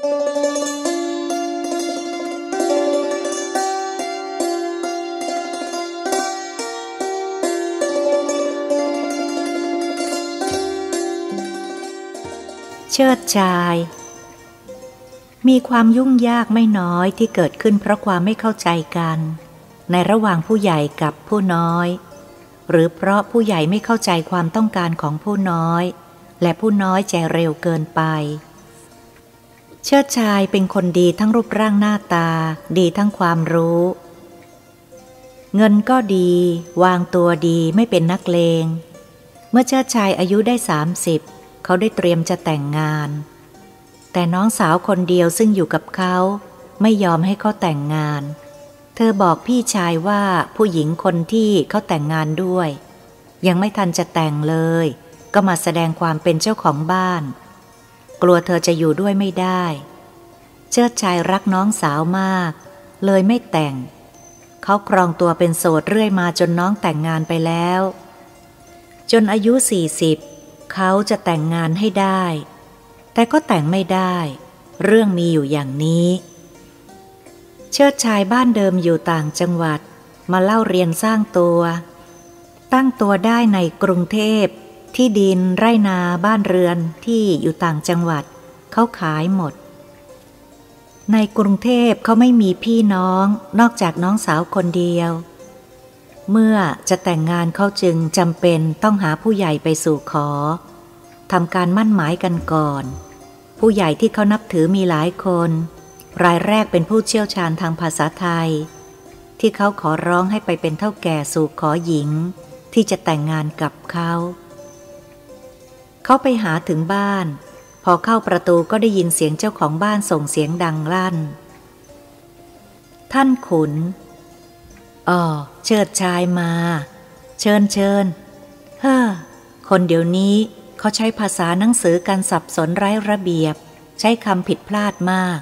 เชิดชาย มีความยุ่งยากไม่น้อยที่เกิดขึ้นเพราะความไม่เข้าใจกัน ในระหว่างผู้ใหญ่กับผู้น้อย หรือเพราะผู้ใหญ่ไม่เข้าใจความต้องการของผู้น้อย และผู้น้อยใจเร็วเกินไป เชิดชายเป็นคนดีทั้งรูปร่างหน้าตา ดีทั้งความรู้ เงินก็ดี วางตัวดีไม่เป็นนักเลง เมื่อเชิดชายอายุได้สามสิบเขาได้เตรียมจะแต่งงาน แต่น้องสาวคนเดียวซึ่งอยู่กับเขาไม่ยอมให้เขาแต่งงาน เธอบอกพี่ชายว่าผู้หญิงคนที่เขาแต่งงานด้วย ยังไม่ทันจะแต่งเลย ก็มาแสดงความเป็นเจ้าของบ้าน กลัวเธอจะอยู่ด้วยไม่ได้ เชิดชายรักน้องสาวมาก เลยไม่แต่ง เขาครองตัวเป็นโสดเรื่อยมาจนน้องแต่งงานไปแล้ว จนอายุสี่สิบเขาจะแต่งงานให้ได้ แต่ก็แต่งไม่ได้ เรื่องมีอยู่อย่างนี้ เชิดชายบ้านเดิมอยู่ต่างจังหวัด มาเล่าเรียนสร้างตัว ตั้งตัวได้ในกรุงเทพ ที่ดินไร่นาบ้านเรือนที่อยู่ต่างจังหวัด เขาขายหมด ในกรุงเทพเขาไม่มีพี่น้องนอกจากน้องสาวคนเดียว เมื่อจะแต่งงานเขาจึงจำเป็นต้องหาผู้ใหญ่ไปสู่ขอทำการมั่นหมายกันก่อน ผู้ใหญ่ที่เขานับถือมีหลายคน รายแรกเป็นผู้เชี่ยวชาญทางภาษาไทย ที่เขาขอร้องให้ไปเป็นเท่าแก่สู่ขอหญิง ที่จะแต่งงานกับเขา เขาไปหาถึงบ้าน พอเข้าประตูก็ได้ยินเสียงเจ้าของบ้านส่งเสียงดังลั่น ท่านขุนอ๋อเชิดชายมา เชิญเชิญเฮ้อคนเดี๋ยวนี้เขาใช้ภาษาหนังสือการสับสนไร้ระเบียบ ใช้คำผิดพลาดมาก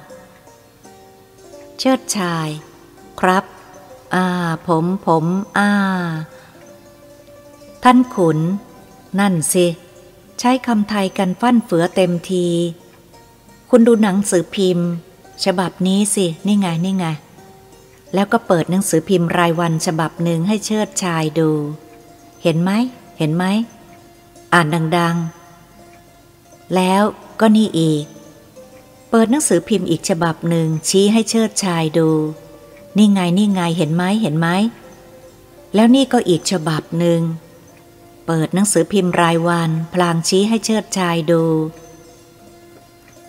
เชิดชาย ครับ อ่า ผมผม อ่า ท่านขุน นั่นสิ ใช้คำไทยกันฟั่นเฟือเต็มที คุณดูหนังสือพิมพ์ ฉบับนี้สิ นี่ไง นี่ไง แล้วก็เปิดหนังสือพิมพ์รายวันฉบับหนึ่งให้เชิดชายดู เห็นไหม เห็นไหม อ่านดัง ๆ แล้วก็นี่อีก เปิดหนังสือพิมพ์อีกฉบับหนึ่งชี้ให้เชิดชายดู นี่ไง นี่ไง เห็นไหม เห็นไหม แล้วนี่ก็อีกฉบับหนึ่ง เปิดหนังสือพิมพ์รายวัน พลางชี้ให้เชิดชายดู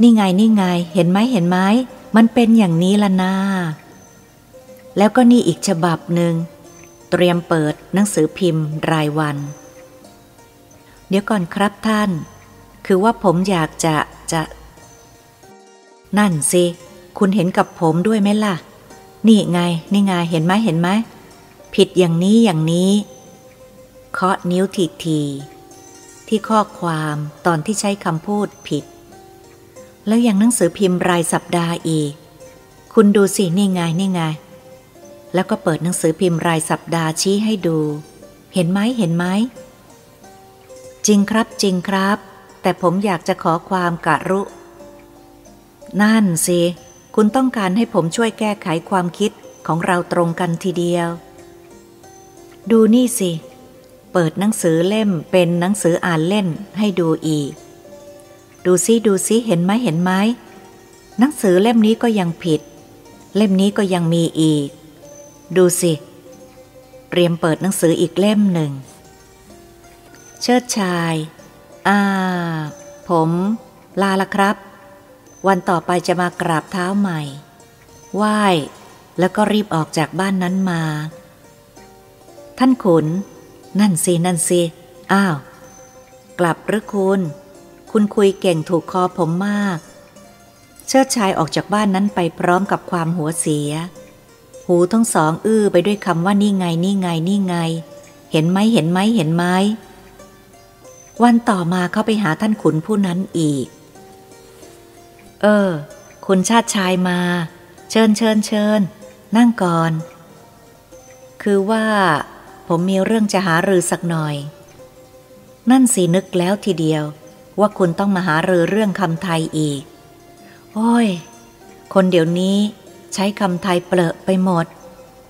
นี่ไงนี่ไง เห็นไหมเห็นไหมมันเป็นอย่างนี้ละนาแล้วก็นี่อีกฉบับหนึ่ง เตรียมเปิดหนังสือพิมพ์รายวัน เดี๋ยวก่อนครับท่าน คือว่าผมอยากจะจะ นั่นสิ คุณเห็นกับผมด้วยไหมล่ะ นี่ไง นี่ไง เห็นไหมเห็นไหม ผิดอย่างนี้อย่างนี้ เคาะนิ้วทีทีที่ข้อความตอนที่ใช้คำพูดผิด แล้วยังหนังสือพิมพ์รายสัปดาห์อีก คุณดูสินี่ไงนี่ไง แล้วก็เปิดหนังสือพิมพ์รายสัปดาห์ชี้ให้ดู เห็นไหมเห็นไหมจริงครับจริงครับ แต่ผมอยากจะขอความกะรุ นั่นสิ คุณต้องการให้ผมช่วยแก้ไขความคิดของเราตรงกันทีเดียว ดูนี่สิเเปิดหนังสือเล่มเป็นหนังสืออ่านเล่นให้ดูอีก ดูซิดูซิเห็นไหมเห็นไหมหนังสือเล่มนี้ก็ยังผิด เล่มนี้ก็ยังมีอีก ดูสิ เตรียมเปิดหนังสืออีกเล่มหนึ่ง เชิดชาย อ่า ผม ลาละครับ วันต่อไปจะมากราบเท้าใหม่ ไหว้ แล้วก็รีบออกจากบ้านนั้นมา ท่านขุน นั่นสิ นั่นสิ อ้าว กลับหรือคุณ คุณคุยเก่งถูกคอผมมาก เชิดชายออกจากบ้านนั้นไปพร้อมกับความหัวเสีย หูทั้งสองอื้อไปด้วยคำว่านี่ไงนี่ไงนี่ไง เห็นไหมเห็นไหมเห็นไหมวันต่อมาเขาไปหาท่านขุนผู้นั้นอีก เออ คุณชาติชายมา เชิญเชิญเชิญ นั่งก่อน คือว่า ผมมีเรื่องจะหารือสักหน่อย นั่นสีนึกแล้วทีเดียว ว่าคุณต้องมาหารือเรื่องคำไทยอีก โอ้ย คนเดี๋ยวนี้ใช้คำไทยเปลอะไปหมด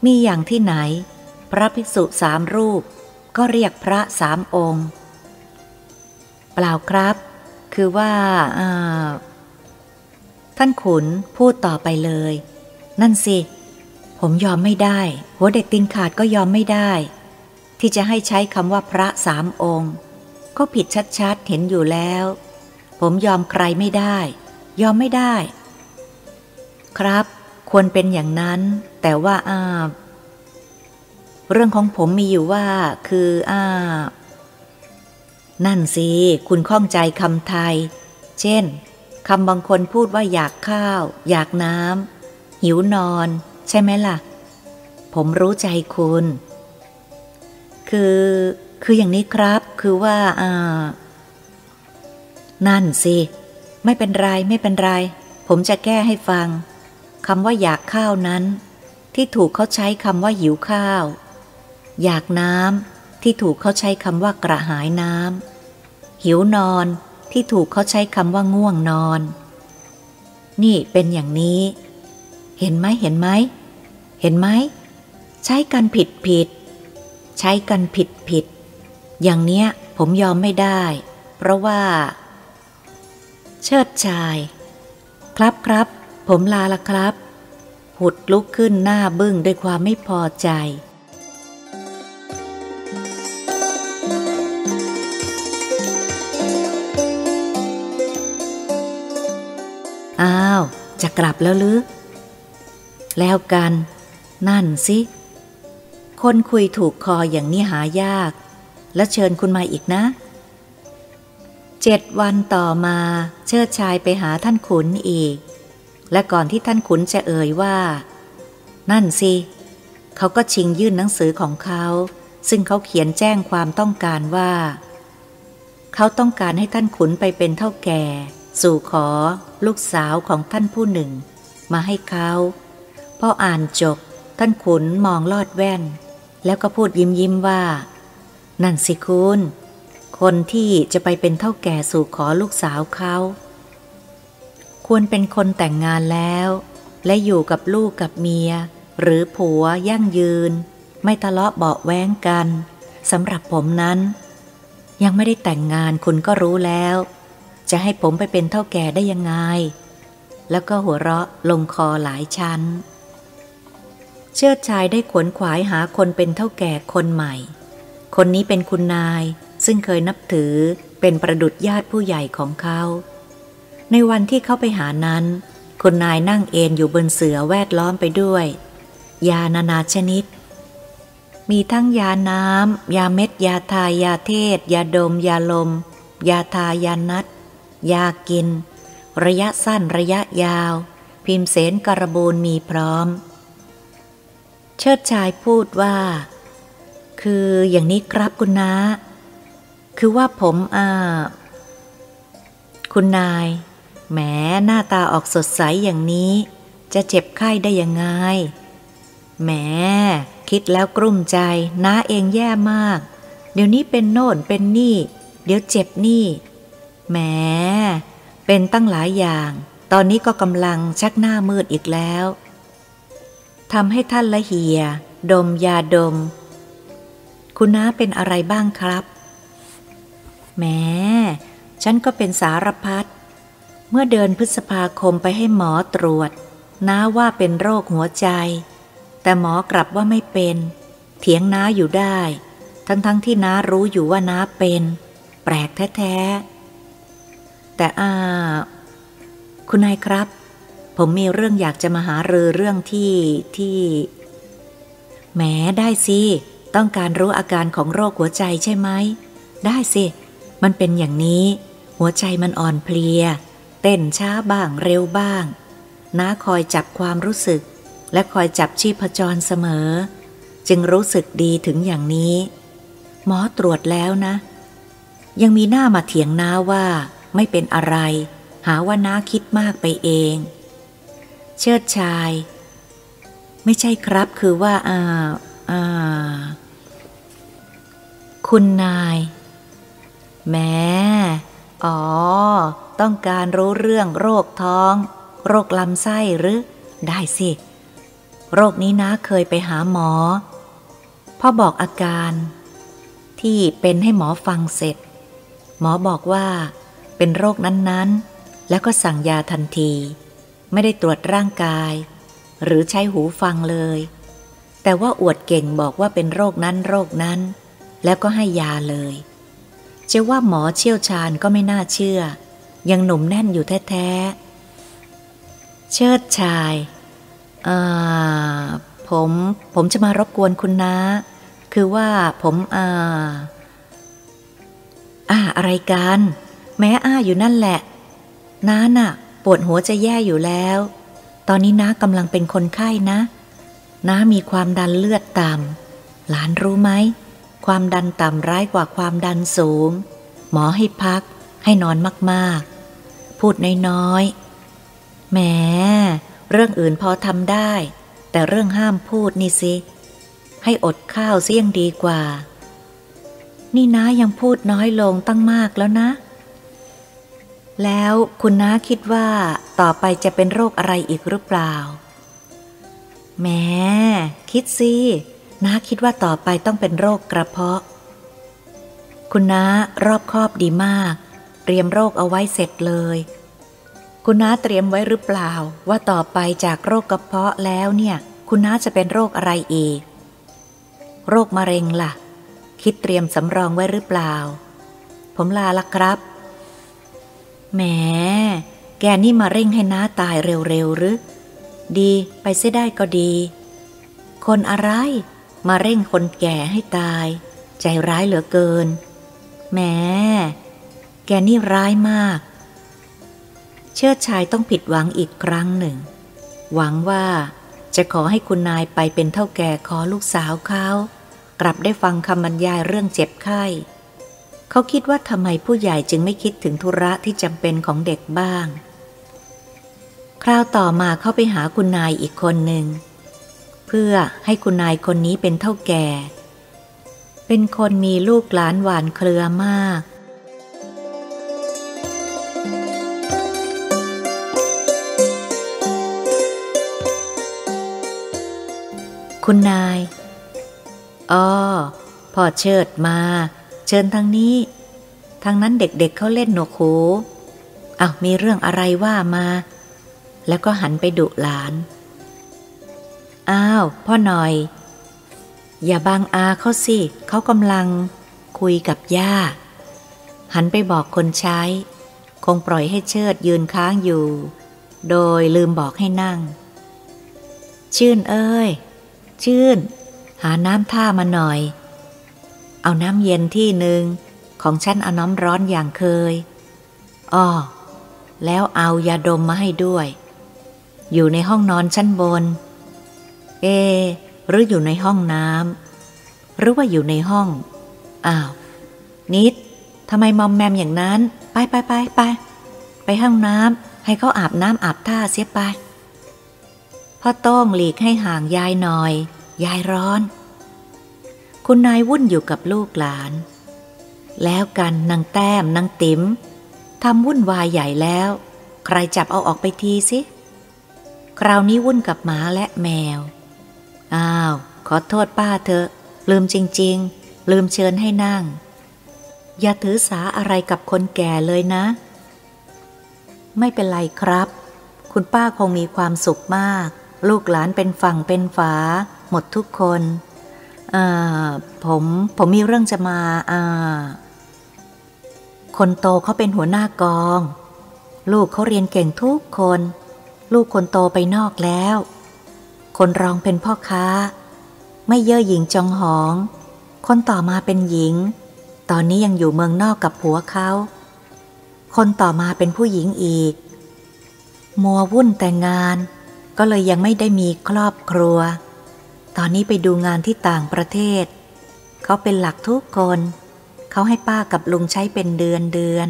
มีอย่างที่ไหน พระภิกษุสามรูป ก็เรียกพระสามองค์ เปล่าครับ คือว่าท่านขุนพูดต่อไปเลย นั่นสิ ผมยอมไม่ได้ หัวเด็กตินขาดก็ยอมไม่ได้ ที่จะให้ใช้คำว่าพระสามองค์ ก็ผิดชัดๆเห็นอยู่แล้ว ผมยอมใครไม่ได้ ยอมไม่ได้ ครับ ควรเป็นอย่างนั้น แต่ว่าอาเรื่องของผมมีอยู่ว่า คืออ่านั่นสิ คุณข้องใจคำไทย เช่นคำบางคนพูดว่าอยากข้าว อยากน้ำหิวนอน ใช่ไหมล่ะ ผมรู้ใจคุณ คือคืออย่างนี้ครับคือว่าอ่านั่นสิ ไม่เป็นไรไม่เป็นไร ผมจะแก้ให้ฟังคำว่าอยากข้าวนั้น ที่ถูกเขาใช้คำว่าหิวข้าว อยากน้ำที่ถูกเขาใช้คำว่ากระหายน้ำหิวนอนที่ถูกเขาใช้คำว่าง่วงนอน นี่เป็นอย่างนี้ เห็นไหมเห็นไหม เห็นไหม ใช้กันผิดผิด ใช้กันผิดผิด อย่างเนี้ยผมยอมไม่ได้ เพราะว่า เชิดชาย ครับครับ ผมลาละครับ หุดลุกขึ้นหน้าบึ้งด้วยความไม่พอใจอ้าว จะกลับแล้วหรือ แล้วกัน นั่นสิ คนคุยถูกคออย่างนี้หายาก แล้วเชิญคุณมาอีกนะ เจ็ดวันต่อมาเชิดชายไปหาท่านขุนอีก และก่อนที่ท่านขุนจะเอ่ยว่า นั่นสิ เขาก็ชิงยื่นหนังสือของเขา ซึ่งเขาเขียนแจ้งความต้องการว่า เขาต้องการให้ท่านขุนไปเป็นเท่าแก่ สู่ขอ ลูกสาวของท่านผู้หนึ่ง มาให้เขาพออ่านจบท่านขุนมองลอดแว่น แล้วก็พูดยิ้มยิ้มว่า นั่นสิคุณ คนที่จะไปเป็นเท่าแก่สู่ขอลูกสาวเขา ควรเป็นคนแต่งงานแล้ว และอยู่กับลูกกับเมีย หรือผัวยั่งยืน ไม่ทะเลาะเบาแว้งกันสำหรับผมนั้น ยังไม่ได้แต่งงานคุณก็รู้แล้ว จะให้ผมไปเป็นเท่าแก่ได้ยังไง แล้วก็หัวเราะลงคอหลายชั้น เชิดชายได้ขวนขวายหาคนเป็นเท่าแก่คนใหม่ คนนี้เป็นคุณนายซึ่งเคยนับถือเป็นประดุษญาติผู้ใหญ่ของเขา ในวันที่เขาไปหานั้น คุณนายนั่งเอนอยู่บนเสือแวดล้อมไปด้วย ยานานาชนิด มีทั้งยาน้ำ ยาเม็ด ยาทายยาเทศ ยาดม ยาลม ยาทายานัด ยากิน ระยะสั้นระยะยาว พิมเสนกระบูลมีพร้อม เชิดชายพูดว่า คืออย่างนี้ครับคุณนาคือว่าผมอ่า คุณนาย แหมหน้าตาออกสดใสอย่างนี้ จะเจ็บไข้ได้ยังไง แหมคิดแล้วกลุ้มใจ น้าเองแย่มาก เดี๋ยวนี้เป็นโน่นเป็นนี่ เดี๋ยวเจ็บนี่ แหม เป็นตั้งหลายอย่าง ตอนนี้ก็กำลังชักหน้ามืดอีกแล้ว ทำให้ท่านละเหีย ดมยาดม คุณน้าเป็นอะไรบ้างครับแหมฉันก็เป็นสารพัดเมื่อเดือนพฤษภาคมไปให้หมอตรวจ น้าว่าเป็นโรคหัวใจ แต่หมอกลับว่าไม่เป็น เถียงน้าอยู่ได้ ทั้งๆทที่น้ารู้อยู่ว่าน้าเป็น แปลกแท้ ๆ แต่อ่า คุณนายครับ ผมมีเรื่องอยากจะมาหารือเรื่องที่ที่แหมได้สิ ต้องการรู้อาการของโรคหัวใจใช่ไหม ได้สิ มันเป็นอย่างนี้ หัวใจมันอ่อนเพลีย เต้นช้าบ้างเร็วบ้างน้าคอยจับความรู้สึก และคอยจับชีพจรเสมอ จึงรู้สึกดีถึงอย่างนี้ หมอตรวจแล้วนะ ยังมีหน้ามาเถียงน้าว่า ไม่เป็นอะไร หาว่าน้าคิดมากไปเอง เชิดชาย ไม่ใช่ครับคือว่าอ่าอ่าคุณนายแม้อ๋อ ต้องการรู้เรื่องโรคท้อง โรคลำไส้หรือ ได้สิ โรคนี้นะเคยไปหาหมอ พ่อบอกอาการ ที่เป็นให้หมอฟังเสร็จ หมอบอกว่า เป็นโรคนั้นๆ แล้วก็สั่งยาทันที ไม่ได้ตรวจร่างกาย หรือใช้หูฟังเลย แต่ว่าอวดเก่งบอกว่าเป็นโรคนั้นโรคนั้น แล้วก็ให้ยาเลย จะว่าหมอเชี่ยวชาญก็ไม่น่าเชื่อ ยังหนุ่มแน่นอยู่แท้ๆ เชิดชายอ่าผมผมจะมารบกวนคุณนะ คือว่าผมอ่าอ่าอะไรกัน แม้อ้าอยู่นั่นแหละน้าน่ะ ปวดหัวจะแย่อยู่แล้ว ตอนนี้น้ากำลังเป็นคนไข้นะน้ามีความดันเลือดต่ำ หลานรู้ไหม ความดันต่ำร้ายกว่าความดันสูง หมอให้พัก ให้นอนมากๆ พูดน้อยๆ แหม เรื่องอื่นพอทำได้ แต่เรื่องห้ามพูดนี่สิ ให้อดข้าวเสี่ยงดีกว่า นี่น้ายังพูดน้อยลงตั้งมากแล้วนะ แล้วคุณน้าคิดว่าต่อไปจะเป็นโรคอะไรอีกหรือเปล่าแหมคิดสิน้าคิดว่าต่อไปต้องเป็นโรคกระเพาะ คุณน้ารอบคอบดีมาก เตรียมโรคเอาไว้เสร็จเลย คุณน้าเตรียมไว้หรือเปล่า ว่าต่อไปจากโรคกระเพาะแล้วเนี่ย คุณน้าจะเป็นโรคอะไรอีก โรคมะเร็งละ่ะ คิดเตรียมสำรองไว้หรือเปล่า ผมลาละครับ แหม แกนี่มาเร่งให้น้าตายเร็วๆหรือ ดีไปเสียได้ก็ดี คนอะไรมาเร่งคนแก่ให้ตาย ใจร้ายเหลือเกิน แหม แกนี่ร้ายมาก เชิดชายต้องผิดหวังอีกครั้งหนึ่ง หวังว่าจะขอให้คุณนายไปเป็นเท่าแก่ขอลูกสาวเขา กลับได้ฟังคำบรรยายเรื่องเจ็บไข้ เขาคิดว่าทำไมผู้ใหญ่จึงไม่คิดถึงธุระที่จำเป็นของเด็กบ้าง คราวต่อมาเข้าไปหาคุณนายอีกคนหนึ่ง เพื่อให้คุณนายคนนี้เป็นเท่าแก่ เป็นคนมีลูกหลานหวานเครือมากคุณนาย อ๋อ พ่อเชิดมา เชิญทางนี้ ทางนั้นเด็กๆเเขาเล่นหนวกหูอ้าวมีเรื่องอะไรว่ามา แล้วก็หันไปดุหลาน อ้าว พ่อหน่อย อย่าบังอาเขาสิ เขากำลังคุยกับย่า หันไปบอกคนใช้ คงปล่อยให้เชิดยืนค้างอยู่ โดยลืมบอกให้นั่ง ชื่นเอ้ย ชื่น หาน้ำท่ามาหน่อย เอาน้ำเย็นที่หนึ่ง ของฉันเอาน้ำร้อนอย่างเคย อ้อ แล้วเอายาดมมาให้ด้วย อยู่ในห้องนอนชั้นบน เอ หรืออยู่ในห้องน้ำ หรือว่าอยู่ในห้อง อ้าว นิด ทำไมมอมแมมอย่างนั้น ไปไปไปไปไปห้องน้ำ ให้เขาอาบน้ำอาบท่าเสียไปพ่อต้องหลีกให้ห่างยายหน่อย ยายร้อน คุณนายวุ่นอยู่กับลูกหลาน แล้วกันนางแต้มนางติ๋มทำวุ่นวายใหญ่แล้ว ใครจับเอาออกไปทีสิ คราวนี้วุ่นกับหมาและแมว อ้าว ขอโทษป้าเถอะ ลืมจริง ๆ ลืมเชิญให้นั่ง อย่าถือสาอะไรกับคนแก่เลยนะ ไม่เป็นไรครับ คุณป้าคงมีความสุขมาก ลูกหลานเป็นฝั่งเป็นฝา หมดทุกคน ผมผมมีเรื่องจะมาคนโตเขาเป็นหัวหน้ากอง ลูกเขาเรียนเก่งทุกคน ลูกคนโตไปนอกแล้ว คนรองเป็นพ่อค้า ไม่เย่อหญิงจองหอง คนต่อมาเป็นหญิง ตอนนี้ยังอยู่เมืองนอกกับผัวเขาคนต่อมาเป็นผู้หญิงอีก มัววุ่นแต่งงาน ก็เลยยังไม่ได้มีครอบครัว อนนี้ไปดูงานที่ต่างประเทศ เขาเป็นหลักทุกคน เขาให้ป้ากับลุงใช้เป็นเดือนเดือน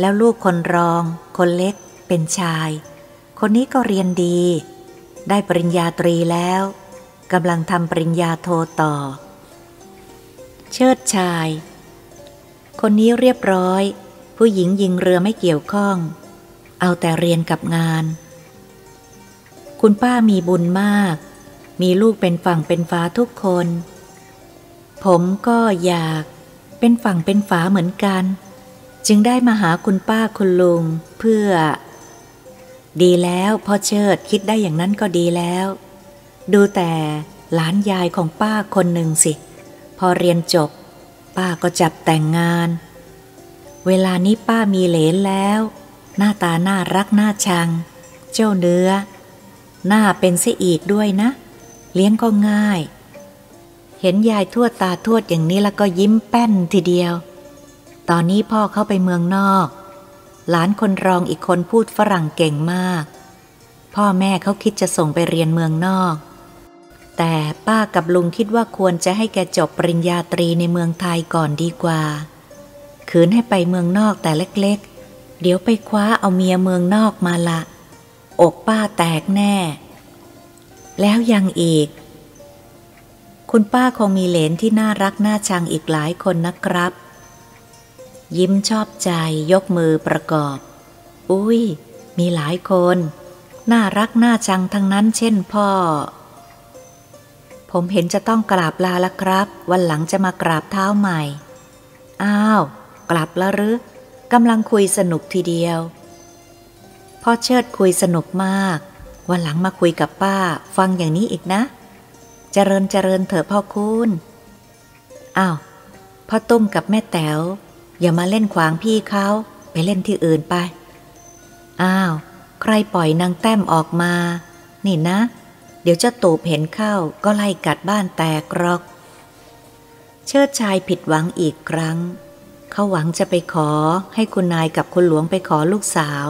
แล้วลูกคนรอง คนเล็ก เป็นชาย คนนี้ก็เรียนดี ได้ปริญญาตรีแล้วกำลังทำปริญญาโทต่อ เชิดชาย คนนี้เรียบร้อย ผู้หญิงยิงเรือไม่เกี่ยวข้อง เอาแต่เรียนกับงาน คุณป้ามีบุญมาก มีลูกเป็นฝั่งเป็นฟ้าทุกคน ผมก็อยากเป็นฝั่งเป็นฝาเหมือนกัน จึงได้มาหาคุณป้าคุณลุงเพื่อ ดีแล้วพ่อเชิดคิดได้อย่างนั้นก็ดีแล้ว ดูแต่หลานยายของป้าคนหนึ่งสิ พอเรียนจบ ป้าก็จับแต่งงาน เวลานี้ป้ามีเหลนแล้ว หน้าตาน่ารักน่าชัง เจ้าเนื้อ หน้าเป็นเสียอีกด้วยนะ เลี้ยงก็ง่าย เห็นยายทวดตาทวดอย่างนี้แล้วก็ยิ้มแป้นทีเดียว ตอนนี้พ่อเข้าไปเมืองนอก หลานคนรองอีกคนพูดฝรั่งเก่งมาก พ่อแม่เขาคิดจะส่งไปเรียนเมืองนอก แต่ป้ากับลุงคิดว่าควรจะให้แกจบปริญญาตรีในเมืองไทยก่อนดีกว่าคืนให้ไปเมืองนอกแต่เล็กๆ เดี๋ยวไปคว้าเอาเมียเมืองนอกมาละ อกป้าแตกแน่ แล้วยังอีก คุณป้าคงมีเหลนที่น่ารักน่าชังอีกหลายคนนะครับ ยิ้มชอบใจยกมือประกอบ อุ้ย มีหลายคน น่ารักน่าชังทั้งนั้นเช่นพ่อ ผมเห็นจะต้องกราบลาละครับ วันหลังจะมากราบเท้าใหม่ อ้าว กลับแล้วหรือกำลังคุยสนุกทีเดียว พ่อเชิดคุยสนุกมาก วันหลังมาคุยกับป้า ฟังอย่างนี้อีกนะ เจริญเจริญเถอะพ่อคุณอ้าวพ่อตุ้มกับแม่แต๋วอย่ามาเล่นขวางพี่เขาไปเล่นที่อื่นไป อ้าว ใครปล่อยนางแต้มออกมา นี่นะ เดี๋ยวจะตูบเห็นเข้าก็ไล่กัดบ้านแตกรอก เชิดชายผิดหวังอีกครั้ง เขาหวังจะไปขอให้คุณนายกับคุณหลวงไปขอลูกสาว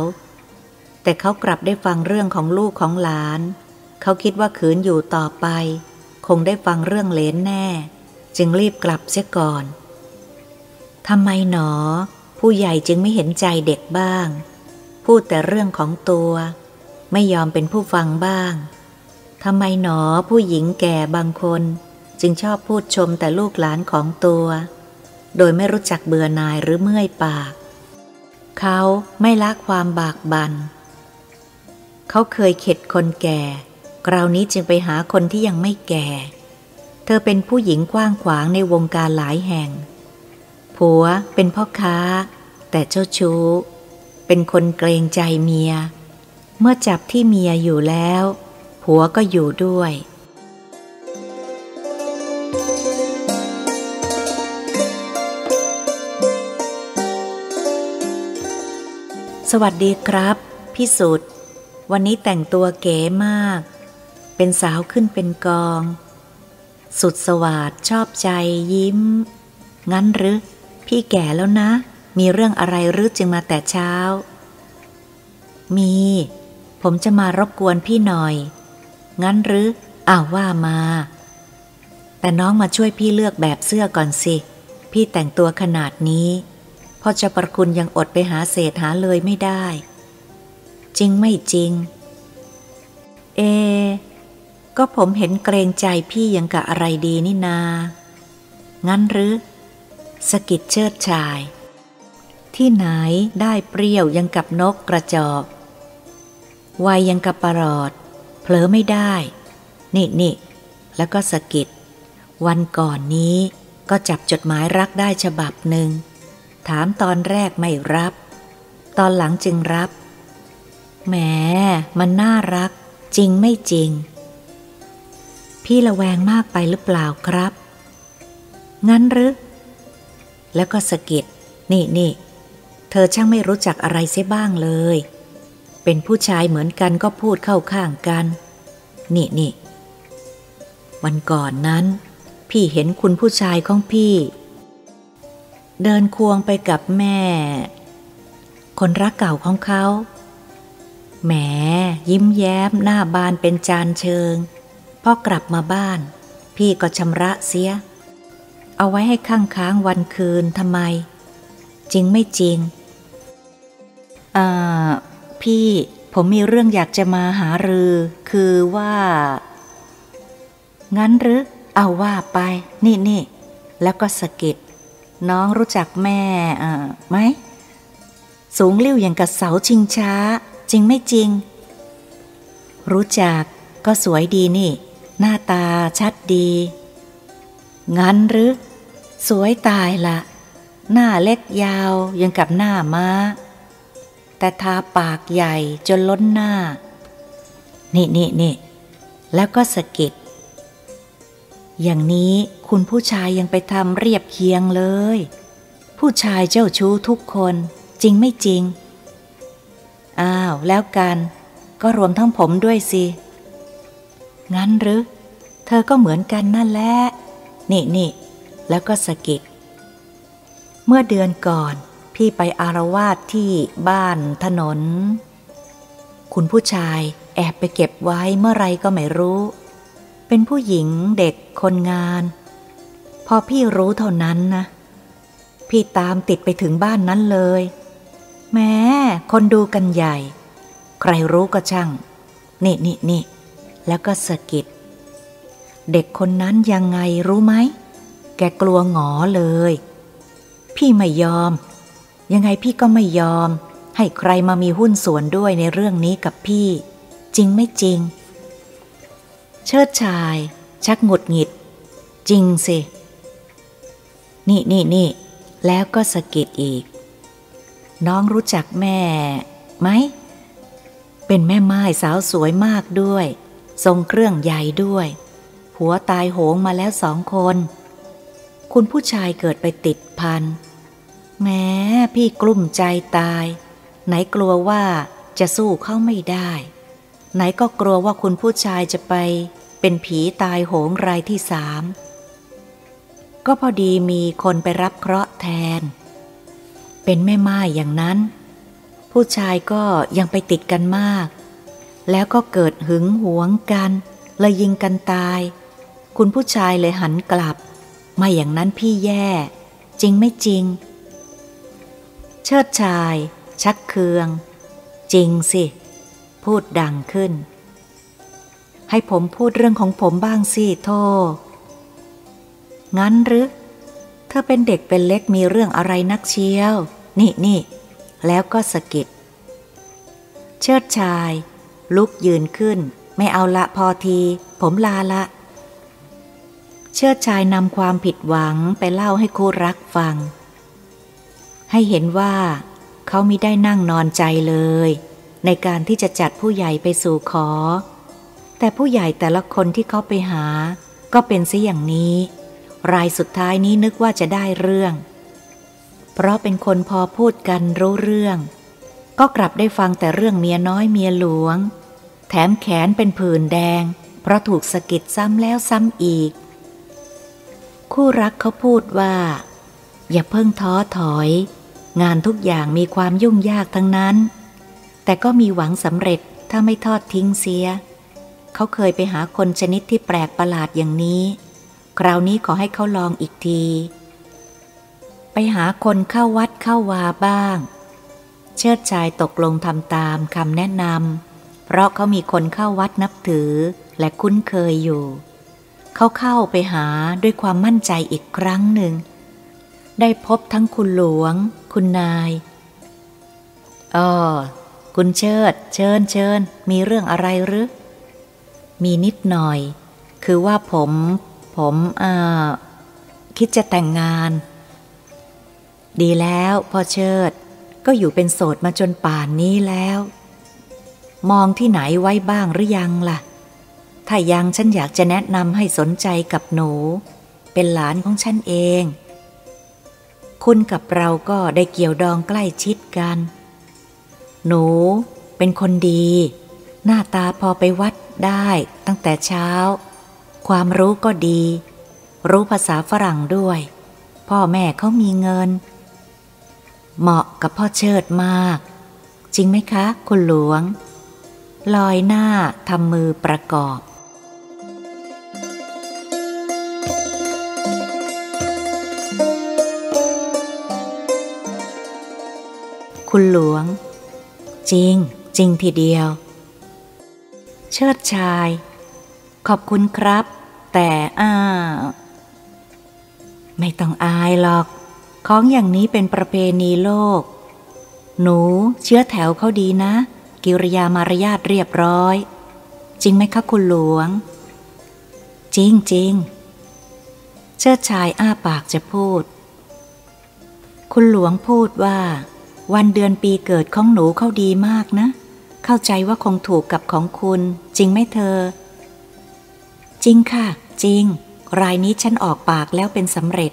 แต่เขากลับได้ฟังเรื่องของลูกของหลาน เขาคิดว่าขืนอยู่ต่อไป คงได้ฟังเรื่องเลนแน่ จึงรีบกลับเสียก่อนทำไมหนอ ผู้ใหญ่จึงไม่เห็นใจเด็กบ้าง พูดแต่เรื่องของตัว ไม่ยอมเป็นผู้ฟังบ้างทำไมหนอผู้หญิงแก่บางคน จึงชอบพูดชมแต่ลูกหลานของตัว โดยไม่รู้จักเบื่อนายหรือเมื่อยปาก เขาไม่ละความบากบัน่น เขาเคยเข็ดคนแก่ คราวนี้จึงไปหาคนที่ยังไม่แก่ เธอเป็นผู้หญิงกว้างขวางในวงการหลายแห่ง ผัวเป็นพ่อค้า แต่เจ้าชู้ เป็นคนเกรงใจเมีย เมื่อจับที่เมียอยู่แล้ว ผัวก็อยู่ด้วยสวัสดีครับ พี่สุด วันนี้แต่งตัวเก๋มาก เป็นสาวขึ้นเป็นกอง สุดสวัสดชอบใจยิ้ม งั้นหรือ พี่แก่แล้วนะ มีเรื่องอะไรหรือจึงมาแต่เช้า มี ผมจะมารบกวนพี่หน่อย งั้นหรืออ้าวว่ามา แต่น้องมาช่วยพี่เลือกแบบเสื้อก่อนสิ พี่แต่งตัวขนาดนี้พ่อจะประคุณยังอดไปหาเศษหาเลยไม่ได้ จริงไม่จริง เอ ก็ผมเห็นเกรงใจพี่ยังกะอะไรดีนี่นา งั้นหรือสกิดเชิดชาย ที่ไหนได้เปรี้ยวยังกับนกกระจอกวัยยังกับปรอด เผลอไม่ได้ นี่นี่แล้วก็สกิดวันก่อนนี้ก็จับจดหมายรักได้ฉบับหนึ่ง ถามตอนแรกไม่รับ ตอนหลังจึงรับ แหมมันน่ารัก จริงไม่จริง พี่ละแวงมากไปหรือเปล่าครับ งั้นหรือ แล้วก็สะกิด นี่นี่เธอช่างไม่รู้จักอะไรเสียบ้างเลย เป็นผู้ชายเหมือนกันก็พูดเข้าข้างกัน นี่นี่วันก่อนนั้น พี่เห็นคุณผู้ชายของพี่ เดินควงไปกับแม่ คนรักเก่าของเขา แหมยิ้มแย้มหน้าบานเป็นจานเชิง พอกลับมาบ้าน พี่ก็ชำระเสีย เอาไว้ให้ข้างค้างวันคืนทำไม จริงไม่จริงอ่าพี่ผมมีเรื่องอยากจะมาหารือ คือว่า งั้นหรือ เอาว่าไป นี่นี่แล้วก็สะกิด น้องรู้จักแม่อ่าไหม สูงเลี้ยวอย่างกับเสาชิงช้า จริงไม่จริง รู้จักก็สวยดีนี่ หน้าตาชัดดี งั้นหรือ สวยตายละ หน้าเล็กยาวยังกับหน้ามา้า แต่ทาปากใหญ่จนล้นหน้า นี่นี่นี่แล้วก็สะกิดอย่างนี้คุณผู้ชายยังไปทำเรียบเคียงเลย ผู้ชายเจ้าชู้ทุกคนจริงไม่จริง อ้าว แล้วกัน ก็รวมทั้งผมด้วยสิ งั้นหรือ เธอก็เหมือนกันนั่นแหละ นี่นี่แล้วก็สะกิด เมื่อเดือนก่อน พี่ไปอารวาสที่บ้านถนน คุณผู้ชายแอบไปเก็บไว้เมื่อไรก็ไม่รู้ เป็นผู้หญิงเด็กคนงาน พอพี่รู้เท่านั้นนะ พี่ตามติดไปถึงบ้านนั้นเลย แม้คนดูกันใหญ่ ใครรู้ก็ช่าง นี่นี่นี่แล้วก็สะกิด เด็กคนนั้นยังไงรู้ไหม แกกลัวหงอเลย พี่ไม่ยอม ยังไงพี่ก็ไม่ยอม ให้ใครมามีหุ้นส่วนด้วยในเรื่องนี้กับพี่ จริงไม่จริง เชิดชาย ชักหงุดหงิด จริงสิ นี่นี่นี่แล้วก็สะกิดอีก น้องรู้จักแม่ไหม เป็นแม่ไม้สาวสวยมากด้วย ทรงเครื่องใหญ่ด้วย หัวตายโหงมาแล้วสองคน คุณผู้ชายเกิดไปติดพัน แม้พี่กลุ้มใจตาย ไหนกลัวว่าจะสู้เขาไม่ได้ ไหนก็กลัวว่าคุณผู้ชายจะไป เป็นผีตายโหงรายที่สามก็พอดีมีคนไปรับเคราะห์แทน เป็นแม่ไม้อย่างนั้น ผู้ชายก็ยังไปติดกันมาก แล้วก็เกิดหึงหวงกันเลยยิงกันตาย คุณผู้ชายเลยหันกลับ ไม่อย่างนั้นพี่แย่ จริงไม่จริง เชิดชาย ชักเคือง จริงสิ พูดดังขึ้น ให้ผมพูดเรื่องของผมบ้างสิโทงั้นหรือเธอเป็นเด็กเป็นเล็กมีเรื่องอะไรนักเชียว นี่นี่แล้วก็สะกิด เชิดชาย ลุกยืนขึ้น ไม่เอาละพอที ผมลาละ เชิดชายนำความผิดหวังไปเล่าให้คู่รักฟัง ให้เห็นว่า เขามิได้นั่งนอนใจเลย ในการที่จะจัดผู้ใหญ่ไปสู่ขอ แต่ผู้ใหญ่แต่ละคนที่เขาไปหา ก็เป็นซะอย่างนี้ รายสุดท้ายนี้นึกว่าจะได้เรื่อง เพราะเป็นคนพอพูดกันรู้เรื่อง ก็กลับได้ฟังแต่เรื่องเมียน้อยเมียหลวง แถมแขนเป็นผื่นแดง เพราะถูกสะกิดซ้ำแล้วซ้ำอีก คู่รักเขาพูดว่า อย่าเพิ่งท้อถอย งานทุกอย่างมีความยุ่งยากทั้งนั้น แต่ก็มีหวังสำเร็จถ้าไม่ทอดทิ้งเสีย เขาเคยไปหาคนชนิดที่แปลกประหลาดอย่างนี้ คราวนี้ขอให้เขาลองอีกที หาคนเข้าวัดเข้าวาบ้าง เชิดชายตกลงทำตามคำแนะนำเพราะเขามีคนเข้าวัดนับถือและคุ้นเคยอยู่ เขาเข้าไปหาด้วยความมั่นใจอีกครั้งหนึ่ง ได้พบทั้งคุณหลวง คุณนายอ๋อคุณเชิด เชิญเชิญ มีเรื่องอะไรหรือ มีนิดหน่อย คือว่าผม ผมอ่าคิดจะแต่งงาน ดีแล้วพ่อเชิด ก็อยู่เป็นโสดมาจนป่านนี้แล้ว มองที่ไหนไว้บ้างหรือยังล่ะ ถ้ายังฉันอยากจะแนะนำให้สนใจกับหนู เป็นหลานของฉันเอง คุณกับเราก็ได้เกี่ยวดองใกล้ชิดกัน หนูเป็นคนดี หน้าตาพอไปวัดได้ตั้งแต่เช้า ความรู้ก็ดี รู้ภาษาฝรั่งด้วย พ่อแม่เขามีเงิน เหมาะกับพ่อเชิดมาก จริงไหมคะ คุณหลวง ลอยหน้าทำมือประกอบ คุณหลวง จริง จริงทีเดียว เชิดชาย ขอบคุณครับ แต่อ้าไม่ต้องอายหรอก ของอย่างนี้เป็นประเพณีโลก หนูเชื้อแถวเขาดีนะ กิริยามารยาทเรียบร้อย จริงไหมคะคุณหลวง จริงจริงเชิดชายอ้าปากจะพูด คุณหลวงพูดว่า วันเดือนปีเกิดของหนูเขาดีมากนะ เข้าใจว่าคงถูกกับของคุณ จริงไหมเธอ จริงค่ะ จริง รายนี้ฉันออกปากแล้วเป็นสำเร็จ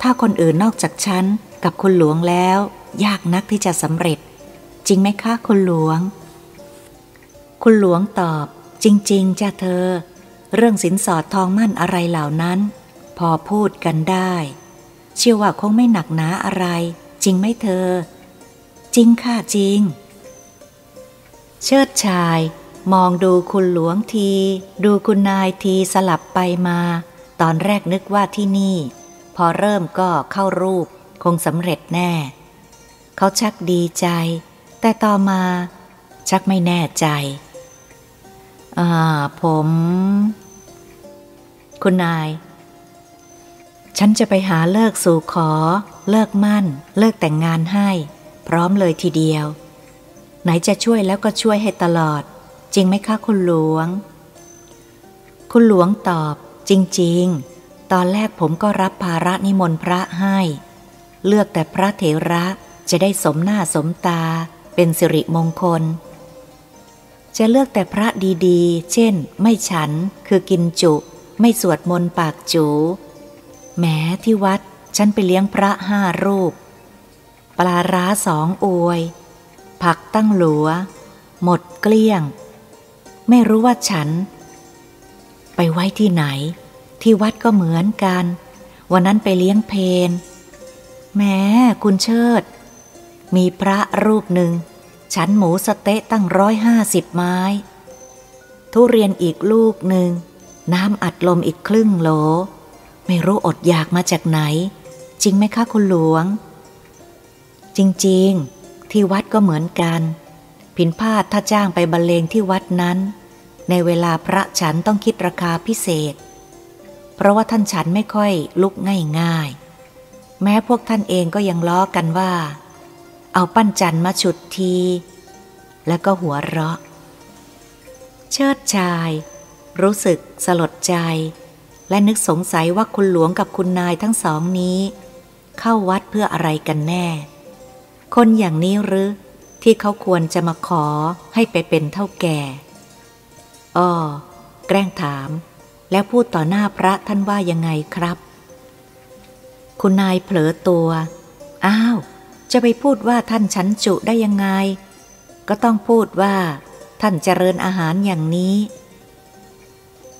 ถ้าคนอื่นนอกจากฉันกับคุณหลวงแล้ว ยากนักที่จะสำเร็จ จริงไหมคะคุณหลวง คุณหลวงตอบ จริง ๆจ้ะเธอ เรื่องสินสอดทองมั่นอะไรเหล่านั้น พอพูดกันได้ เชื่อว่าคงไม่หนักหนาอะไร จริงไหมเธอ จริงค่ะจริง เชิดชายมองดูคุณหลวงที ดูคุณนายทีสลับไปมา ตอนแรกนึกว่าที่นี่ อเริ่มก็เข้ารูปคงสำเร็จแน่ เขาชักดีใจ แต่ต่อมา ชักไม่แน่ใจ อ่า ผม คุณนาย ฉันจะไปหาเลิกสู่ขอ เลิกมั่น เลิกแต่งงานให้ พร้อมเลยทีเดียว ไหนจะช่วยแล้วก็ช่วยให้ตลอด จริงไหมคะคุณหลวง คุณหลวงตอบ จริง ๆ ตอนแรกผมก็รับภาระนิมนต์พระให้ เลือกแต่พระเถระจะได้สมหน้าสมตา เป็นสิริมงคล จะเลือกแต่พระดีๆ เช่น ไม่ฉันคือกินจุ ไม่สวดมนต์ปากจูแม้ที่วัดฉันไปเลี้ยงพระห้ารูป ปลาร้าสองอวย ผักตั้งหลัว หมดเกลี้ยง ไม่รู้ว่าฉัน ไปไว้ที่ไหน ที่วัดก็เหมือนกัน วันนั้นไปเลี้ยงเพนแม้คุณเชิด มีพระรูปหนึ่ง ฉันหมูสเต๊ะตั้งร้อยห้าสิบไม้ ทุเรียนอีกลูกหนึ่ง น้ำอัดลมอีกครึ่งโหล ไม่รู้อดอยากมาจากไหน จริงไหมคะคุณหลวง จริงๆ ที่วัดก็เหมือนกันผินพาดถ้าจ้างไปบรรเลงที่วัดนั้น ในเวลาพระฉันต้องคิดราคาพิเศษ เพราะว่าท่านฉันไม่ค่อยลุกง่ายๆ แม้พวกท่านเองก็ยังล้อกันว่า เอาปั้นจันมาฉุดที แล้วก็หัวเราะ เชิดชาย รู้สึกสลดใจ และนึกสงสัยว่าคุณหลวงกับคุณนายทั้งสองนี้ เข้าวัดเพื่ออะไรกันแน่ คนอย่างนี้หรือที่เขาควรจะมาขอให้ไปเป็นเท่าแก่ อ้อ แกล้งถาม แล้วพูดต่อหน้าพระท่านว่ายังไงครับ คุณนายเผลอตัว อ้าว จะไปพูดว่าท่านชั้นจุได้ยังไง ก็ต้องพูดว่า ท่านเจริญอาหารอย่างนี้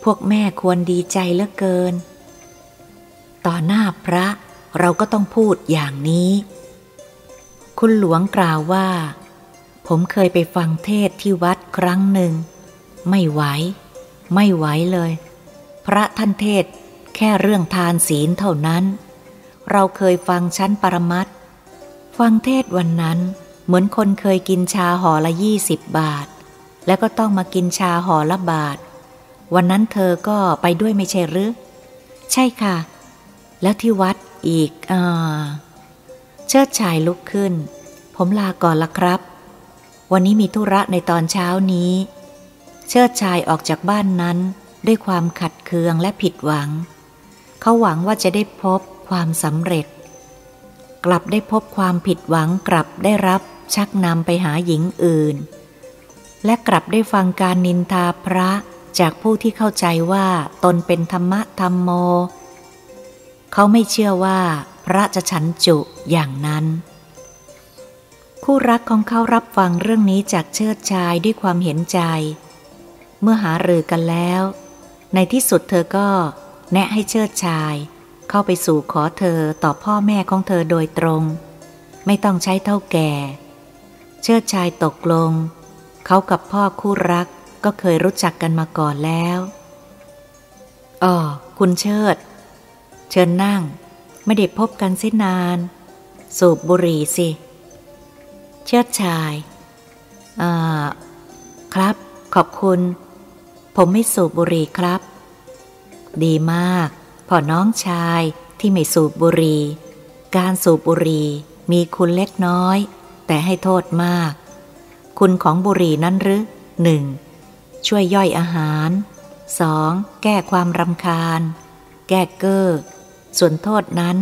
พวกแม่ควรดีใจเหลือเกิน ต่อหน้าพระเราก็ต้องพูดอย่างนี้ คุณหลวงกล่าวว่า ผมเคยไปฟังเทศที่วัดครั้งหนึ่ง ไม่ไหว ไม่ไหวเลย พระท่านเทศแค่เรื่องทานศีลเท่านั้น เราเคยฟังชั้นปรมัตฟังเทศวันนั้นเหมือนคนเคยกินชาห่อละยี่สิบบาท แล้วก็ต้องมากินชาห่อละบาท วันนั้นเธอก็ไปด้วยไม่ใช่หรือ ใช่ค่ะ แล้วที่วัดอีกอ่าเชิดชายลุกขึ้น ผมลาก่อนละครับ วันนี้มีธุระในตอนเช้านี้ เชิดชายออกจากบ้านนั้น ด้วยความขัดเคืองและผิดหวัง เขาหวังว่าจะได้พบความสำเร็จ กลับได้พบความผิดหวังกลับได้รับชักนำไปหาหญิงอื่น และกลับได้ฟังการนินทาพระจากผู้ที่เข้าใจว่าตนเป็นธรรมะธรรมโม เขาไม่เชื่อว่าพระจะฉันจุอย่างนั้น คู่รักของเขารับฟังเรื่องนี้จากเชิดชายด้วยความเห็นใจ เมื่อหารือกันแล้ว ในที่สุดเธอก็แนะให้เชิดชาย เข้าไปสู่ขอเธอต่อพ่อแม่ของเธอโดยตรง ไม่ต้องใช้เท่าแก่ เชิดชายตกลง เขากับพ่อคู่รักก็เคยรู้จักกันมาก่อนแล้วอ๋อคุณเชิด เชิญนั่ง ไม่ได้พบกันเส้นนาน สูบบุหรี่สิ เชิดชายอ่าครับ ขอบคุณ ผมไม่สูบบุหรี่ครับ ดีมากพ่อน้องชายที่ไม่สูบบุหรี่ การสูบบุหรี่มีคุณเล็กน้อย แต่ให้โทษมาก คุณของบุหรี่นั้นหรือหนึ่งช่วยย่อยอาหาร 2. แก้ความรำคาญ แก้เกอ้อ ส่วนโทษนั้น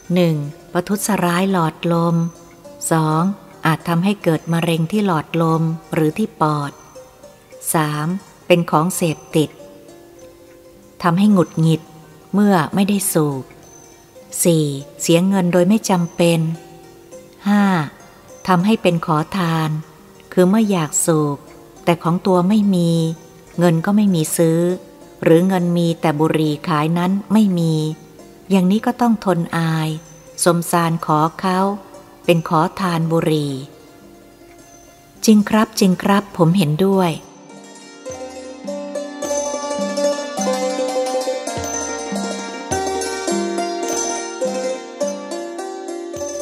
1. ประทุษร้ายหลอดลม 2. อาจทำให้เกิดมะเร็งที่หลอดลมหรือที่ปอด 3. เป็นของเสพติดทำให้หงุดหงิดเมื่อไม่ได้สูบ 4. เสียเงินโดยไม่จำเป็น 5. ทำให้เป็นขอทาน คือเมื่ออยากสูบ แต่ของตัวไม่มี เงินก็ไม่มีซื้อ หรือเงินมีแต่บุหรี่ขายนั้นไม่มี อย่างนี้ก็ต้องทนอาย สมสารขอเขาเป็นขอทานบุหรี่ จริงครับจริงครับผมเห็นด้วย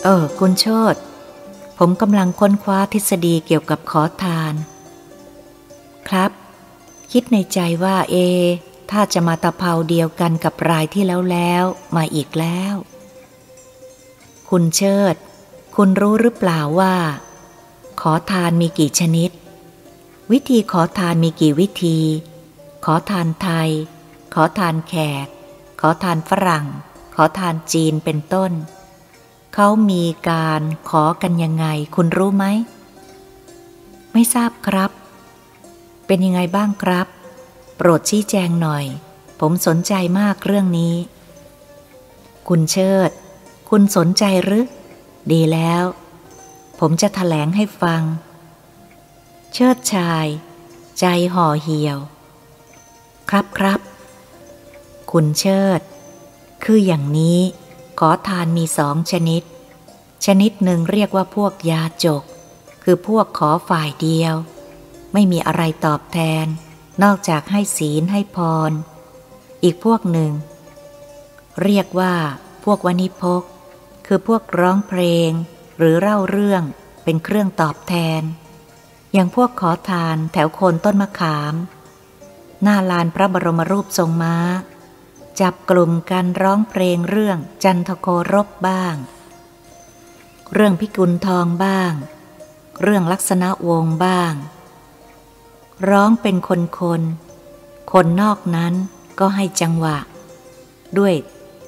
เออ คุณโชตผมกำลังค้นคว้าทฤษฎีเกี่ยวกับขอทาน ครับ คิดในใจว่าเอ ถ้าจะมาตะเภาเดียวกันกับรายที่แล้วแล้วมาอีกแล้ว คุณเชิด คุณรู้หรือเปล่าว่า ขอทานมีกี่ชนิด วิธีขอทานมีกี่วิธี ขอทานไทย ขอทานแขก ขอทานฝรั่ง ขอทานจีนเป็นต้น เขามีการขอกันยังไง คุณรู้ไหม ไม่ทราบครับ เป็นยังไงบ้างครับ โปรดชี้แจงหน่อย ผมสนใจมากเรื่องนี้ คุณเชิด คุณสนใจหรือ ดีแล้ว ผมจะถแถลงให้ฟัง เชิดชาย ใจห่อเหี่ยว ครับครับ คุณเชิด คืออย่างนี้ ขอทานมีสองชนิด ชนิดหนึ่งเรียกว่าพวกยาจก คือพวกขอฝ่ายเดียว ไม่มีอะไรตอบแทน นอกจากให้ศีลให้พร อีกพวกหนึ่ง เรียกว่า พวกวณิพก คือพวกร้องเพลง หรือเล่าเรื่องเป็นเครื่องตอบแทน อย่างพวกขอทานแถวโคนต้นมะขาม หน้าลานพระบรมรูปทรงม้า จับกลุ่มกันร้องเพลงเรื่องจันทโครบบ้าง เรื่องพิกุลทองบ้าง เรื่องลักษณะวงบ้าง ร้องเป็นคนคนคนนอกนั้นก็ให้จังหวะ ด้วย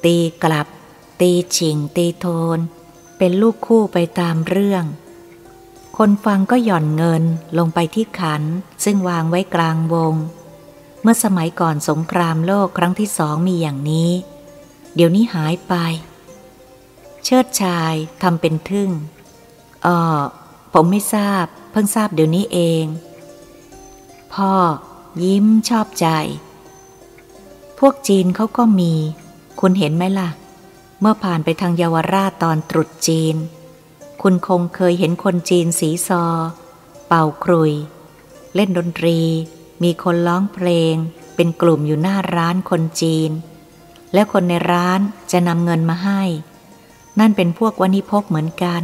ตีกลับ ตีฉิงตีโทน เป็นลูกคู่ไปตามเรื่อง คนฟังก็หย่อนเงินลงไปที่ขันซึ่งวางไว้กลางวง เมื่อสมัยก่อนสงครามโลกครั้งที่สองมีอย่างนี้ เดี๋ยวนี้หายไป เชิดชายทำเป็นทึ่งอ๋อผมไม่ทราบ เพิ่งทราบเดี๋ยวนี้เอง พ่อ ยิ้มชอบใจ พวกจีนเขาก็มี คุณเห็นไหมล่ะ เมื่อผ่านไปทางเยาวราชตอนตรุษจีน คุณคงเคยเห็นคนจีนสีซอ เป่าครุย เล่นดนตรี มีคนร้องเพลง เป็นกลุ่มอยู่หน้าร้านคนจีน และคนในร้านจะนำเงินมาให้ นั่นเป็นพวกวณิพกเหมือนกัน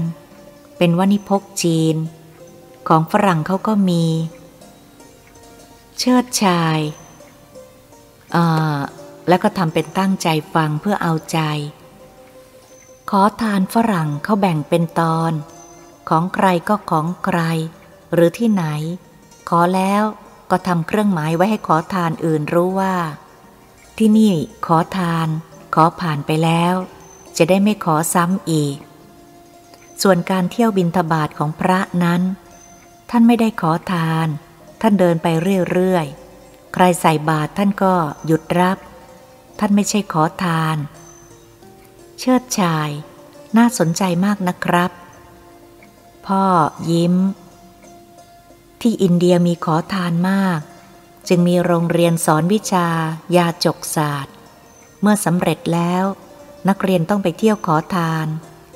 เป็นวณิพกจีน ของฝรั่งเขาก็มี เชิดชายอ่าแล้วก็ทำเป็นตั้งใจฟังเพื่อเอาใจ ขอทานฝรั่งเขาแบ่งเป็นตอน ของใครก็ของใคร หรือที่ไหน ขอแล้ว ก็ทำเครื่องหมายไว้ให้ขอทานอื่นรู้ว่า ที่นี่ขอทาน ขอผ่านไปแล้ว จะได้ไม่ขอซ้ำอีก ส่วนการเที่ยวบินทบาทของพระนั้น ท่านไม่ได้ขอทาน ท่านเดินไปเรื่อยๆ ใครใส่บาตรท่านก็หยุดรับ ท่านไม่ใช่ขอทาน เชิดชาย น่าสนใจมากนะครับ พ่อยิ้ม ที่อินเดียมีขอทานมาก จึงมีโรงเรียนสอนวิชา ยาจกศาสตร์ เมื่อสำเร็จแล้ว นักเรียนต้องไปเที่ยวขอทาน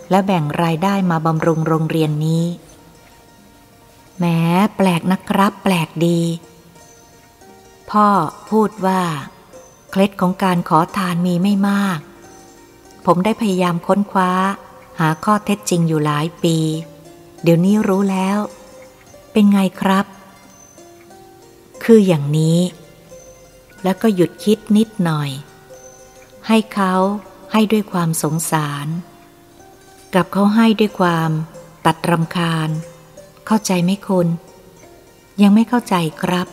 และแบ่งรายได้มาบำรุงโรงเรียนนี้แม้แปลกนะครับ แปลกดี พ่อพูดว่า เคล็ดของการขอทานมีไม่มาก ผมได้พยายามค้นคว้า หาข้อเท็จจริงอยู่หลายปี เดี๋ยวนี้รู้แล้ว เป็นไงครับ คืออย่างนี้ แล้วก็หยุดคิดนิดหน่อย ให้เขาให้ด้วยความสงสาร กับเขาให้ด้วยความตัดรำคาญ เข้าใจไหมคุณ ยังไม่เข้าใจครับ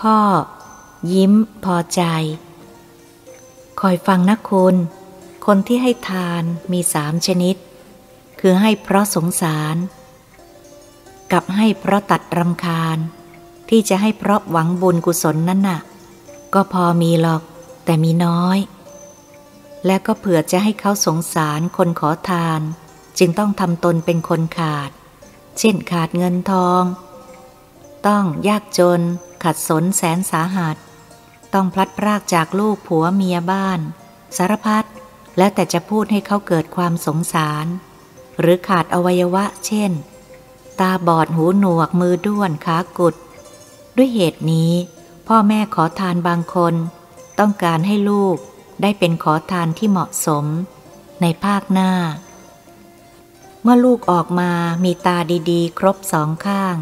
พ่อ ยิ้ม พอใจ คอยฟังนะคุณ คนที่ให้ทานมีสามชนิด คือให้เพราะสงสาร กับให้เพราะตัดรำคาญ ที่จะให้เพราะหวังบุญกุศลนั่นน่ะ ก็พอมีหรอกแต่มีน้อย และก็เผื่อจะให้เขาสงสารคนขอทาน จึงต้องทำตนเป็นคนขาด เช่นขาดเงินทอง ต้องยากจน ขัดสนแสนสาหัส ต้องพลัดพรากจากลูกผัวเมียบ้าน สารพัดแล้วแต่จะพูดให้เขาเกิดความสงสาร หรือขาดอวัยวะ เช่น ตาบอดหูหนวกมือด้วนขากุด ด้วยเหตุนี้ พ่อแม่ขอทานบางคน ต้องการให้ลูกได้เป็นขอทานที่เหมาะสม ในภาคหน้า เมื่อลูกออกมามีตาดีๆ ครบสองข้าง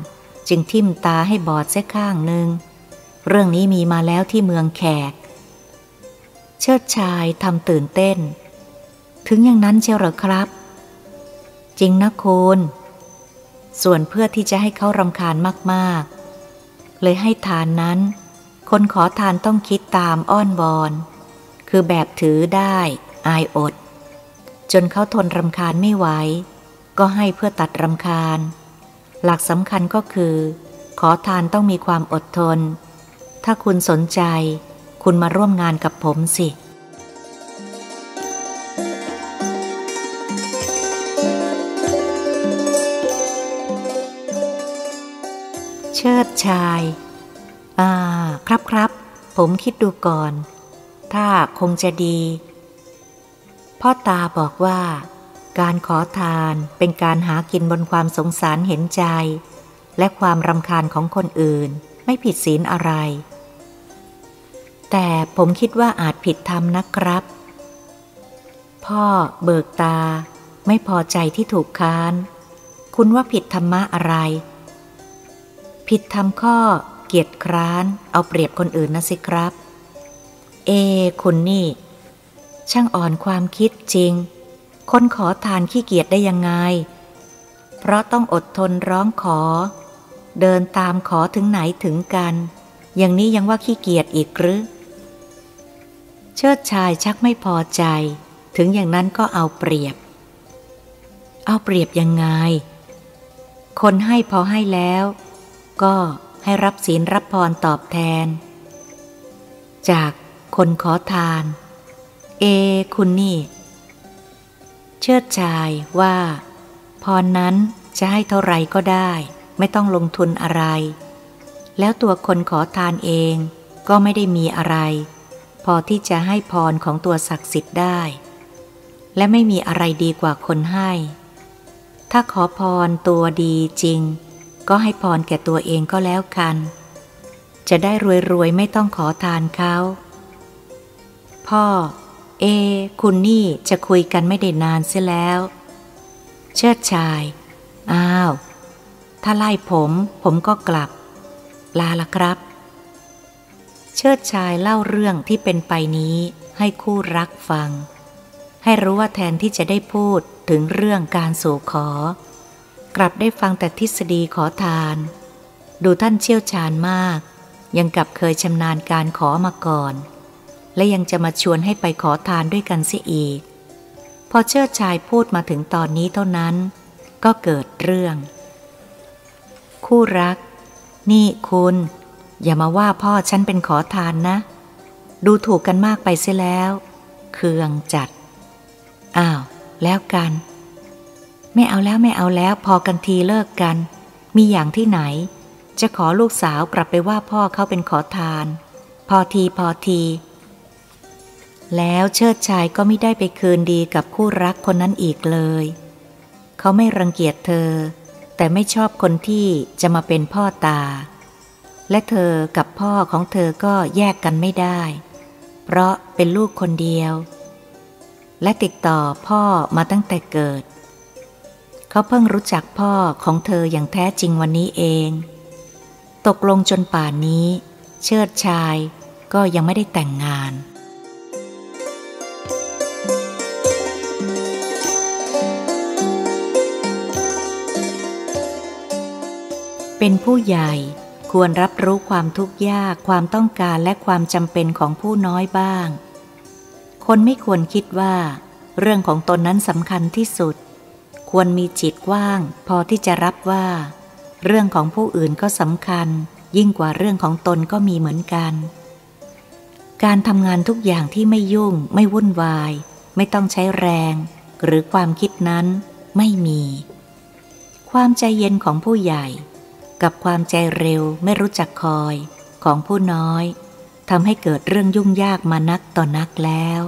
จึงทิ่มตาให้บอดเสียข้างหนึ่ง เรื่องนี้มีมาแล้วที่เมืองแขก เชิดชายทำตื่นเต้น ถึงอย่างนั้นเชียวหรอครับ จริงนะคุณ ส่วนเพื่อที่จะให้เขารำคาญมากๆ เลยให้ทานนั้น คนขอทานต้องคิดตามอ้อนบอน คือแบบถือได้ อายอด จนเขาทนรำคาญไม่ไหว ก็ให้เพื่อตัดรำคาญ หลักสำคัญก็คือ ขอทานต้องมีความอดทน ถ้าคุณสนใจ คุณมาร่วมงานกับผมสิเชิดชาย อ่า ครับครับ ผมคิดดูก่อน ถ้าคงจะดี พ่อตาบอกว่า การขอทานเป็นการหากินบนความสงสารเห็นใจ และความรำคาญของคนอื่น ไม่ผิดศีลอะไร แต่ผมคิดว่าอาจผิดธรรมนะครับ พ่อเบิกตา ไม่พอใจที่ถูกค้าน คุณว่าผิดธรรมะอะไร ผิดธรรมข้อเกียรติคร้านเอาเปรียบคนอื่นนะสิครับ เอ คุณนี่ ช่างอ่อนความคิดจริง คนขอทานขี้เกียจได้ยังไง เพราะต้องอดทนร้องขอ เดินตามขอถึงไหนถึงกัน อย่างนี้ยังว่าขี้เกียจอีกหรือ เชิดชายชักไม่พอใจ ถึงอย่างนั้นก็เอาเปรียบ เอาเปรียบยังไง คนให้พอให้แล้ว ก็ให้รับศีลรับพรตอบแทน จากคนขอทาน เอคุณนี่ เชิดชายว่า พรนั้นจะให้เท่าไรก็ได้ ไม่ต้องลงทุนอะไร แล้วตัวคนขอทานเองก็ไม่ได้มีอะไร พอที่จะให้พรของตัวศักดิ์สิทธิ์ได้ และไม่มีอะไรดีกว่าคนให้ ถ้าขอพรตัวดีจริง ก็ให้พรแก่ตัวเองก็แล้วกัน จะได้รวยๆ ไม่ต้องขอทานเขา พ่อ เอ คุณนี่จะคุยกันไม่ได้นานเสียแล้ว เชิดชาย อ้าว ถ้าไล่ผมผมก็กลับ ลาละครับ เชิดชายเล่าเรื่องที่เป็นไปนี้ให้คู่รักฟัง ให้รู้ว่าแทนที่จะได้พูดถึงเรื่องการสู่ขอ กลับได้ฟังแต่ทฤษฎีขอทาน ดูท่านเชี่ยวชาญมาก ยังกับเคยชำนาญการขอมาก่อน และยังจะมาชวนให้ไปขอทานด้วยกันเสียอีก พอเชิดชายพูดมาถึงตอนนี้เท่านั้น ก็เกิดเรื่อง คู่รัก นี่คุณ อย่ามาว่าพ่อฉันเป็นขอทานนะ ดูถูกกันมากไปเสียแล้ว เคืองจัด อ้าว แล้วกัน ไม่เอาแล้วไม่เอาแล้วพอกันทีเลิกกัน มีอย่างที่ไหน จะขอลูกสาวกลับไปว่าพ่อเขาเป็นขอทาน พอทีพอที แล้วเชิดชายก็ไม่ได้ไปคืนดีกับคู่รักคนนั้นอีกเลย เขาไม่รังเกียจเธอ แต่ไม่ชอบคนที่จะมาเป็นพ่อตา และเธอกับพ่อของเธอก็แยกกันไม่ได้ เพราะเป็นลูกคนเดียว และติดต่อพ่อมาตั้งแต่เกิด เขาเพิ่งรู้จักพ่อของเธออย่างแท้จริงวันนี้เอง ตกลงจนป่านนี้ เชิดชายก็ยังไม่ได้แต่งงาน เป็นผู้ใหญ่คควรรับรู้ความทุกข์ยากความต้องการและความจำเป็นของผู้น้อยบ้าง คนไม่ควรคิดว่า เรื่องของตนนั้นสำคัญที่สุด ควรมีจิตกว้าง พอที่จะรับว่า เรื่องของผู้อื่นก็สำคัญ ยิ่งกว่าเรื่องของตนก็มีเหมือนกัน การทำงานทุกอย่างที่ไม่ยุ่ง ไม่วุ่นวาย ไม่ต้องใช้แรง หรือความคิดนั้นไม่มี ความใจเย็นของผู้ใหญ่ กับความใจเร็วไม่รู้จักคอยของผู้น้อยทำให้เกิดเรื่องยุ่งยากมานักต่อนักแล้ว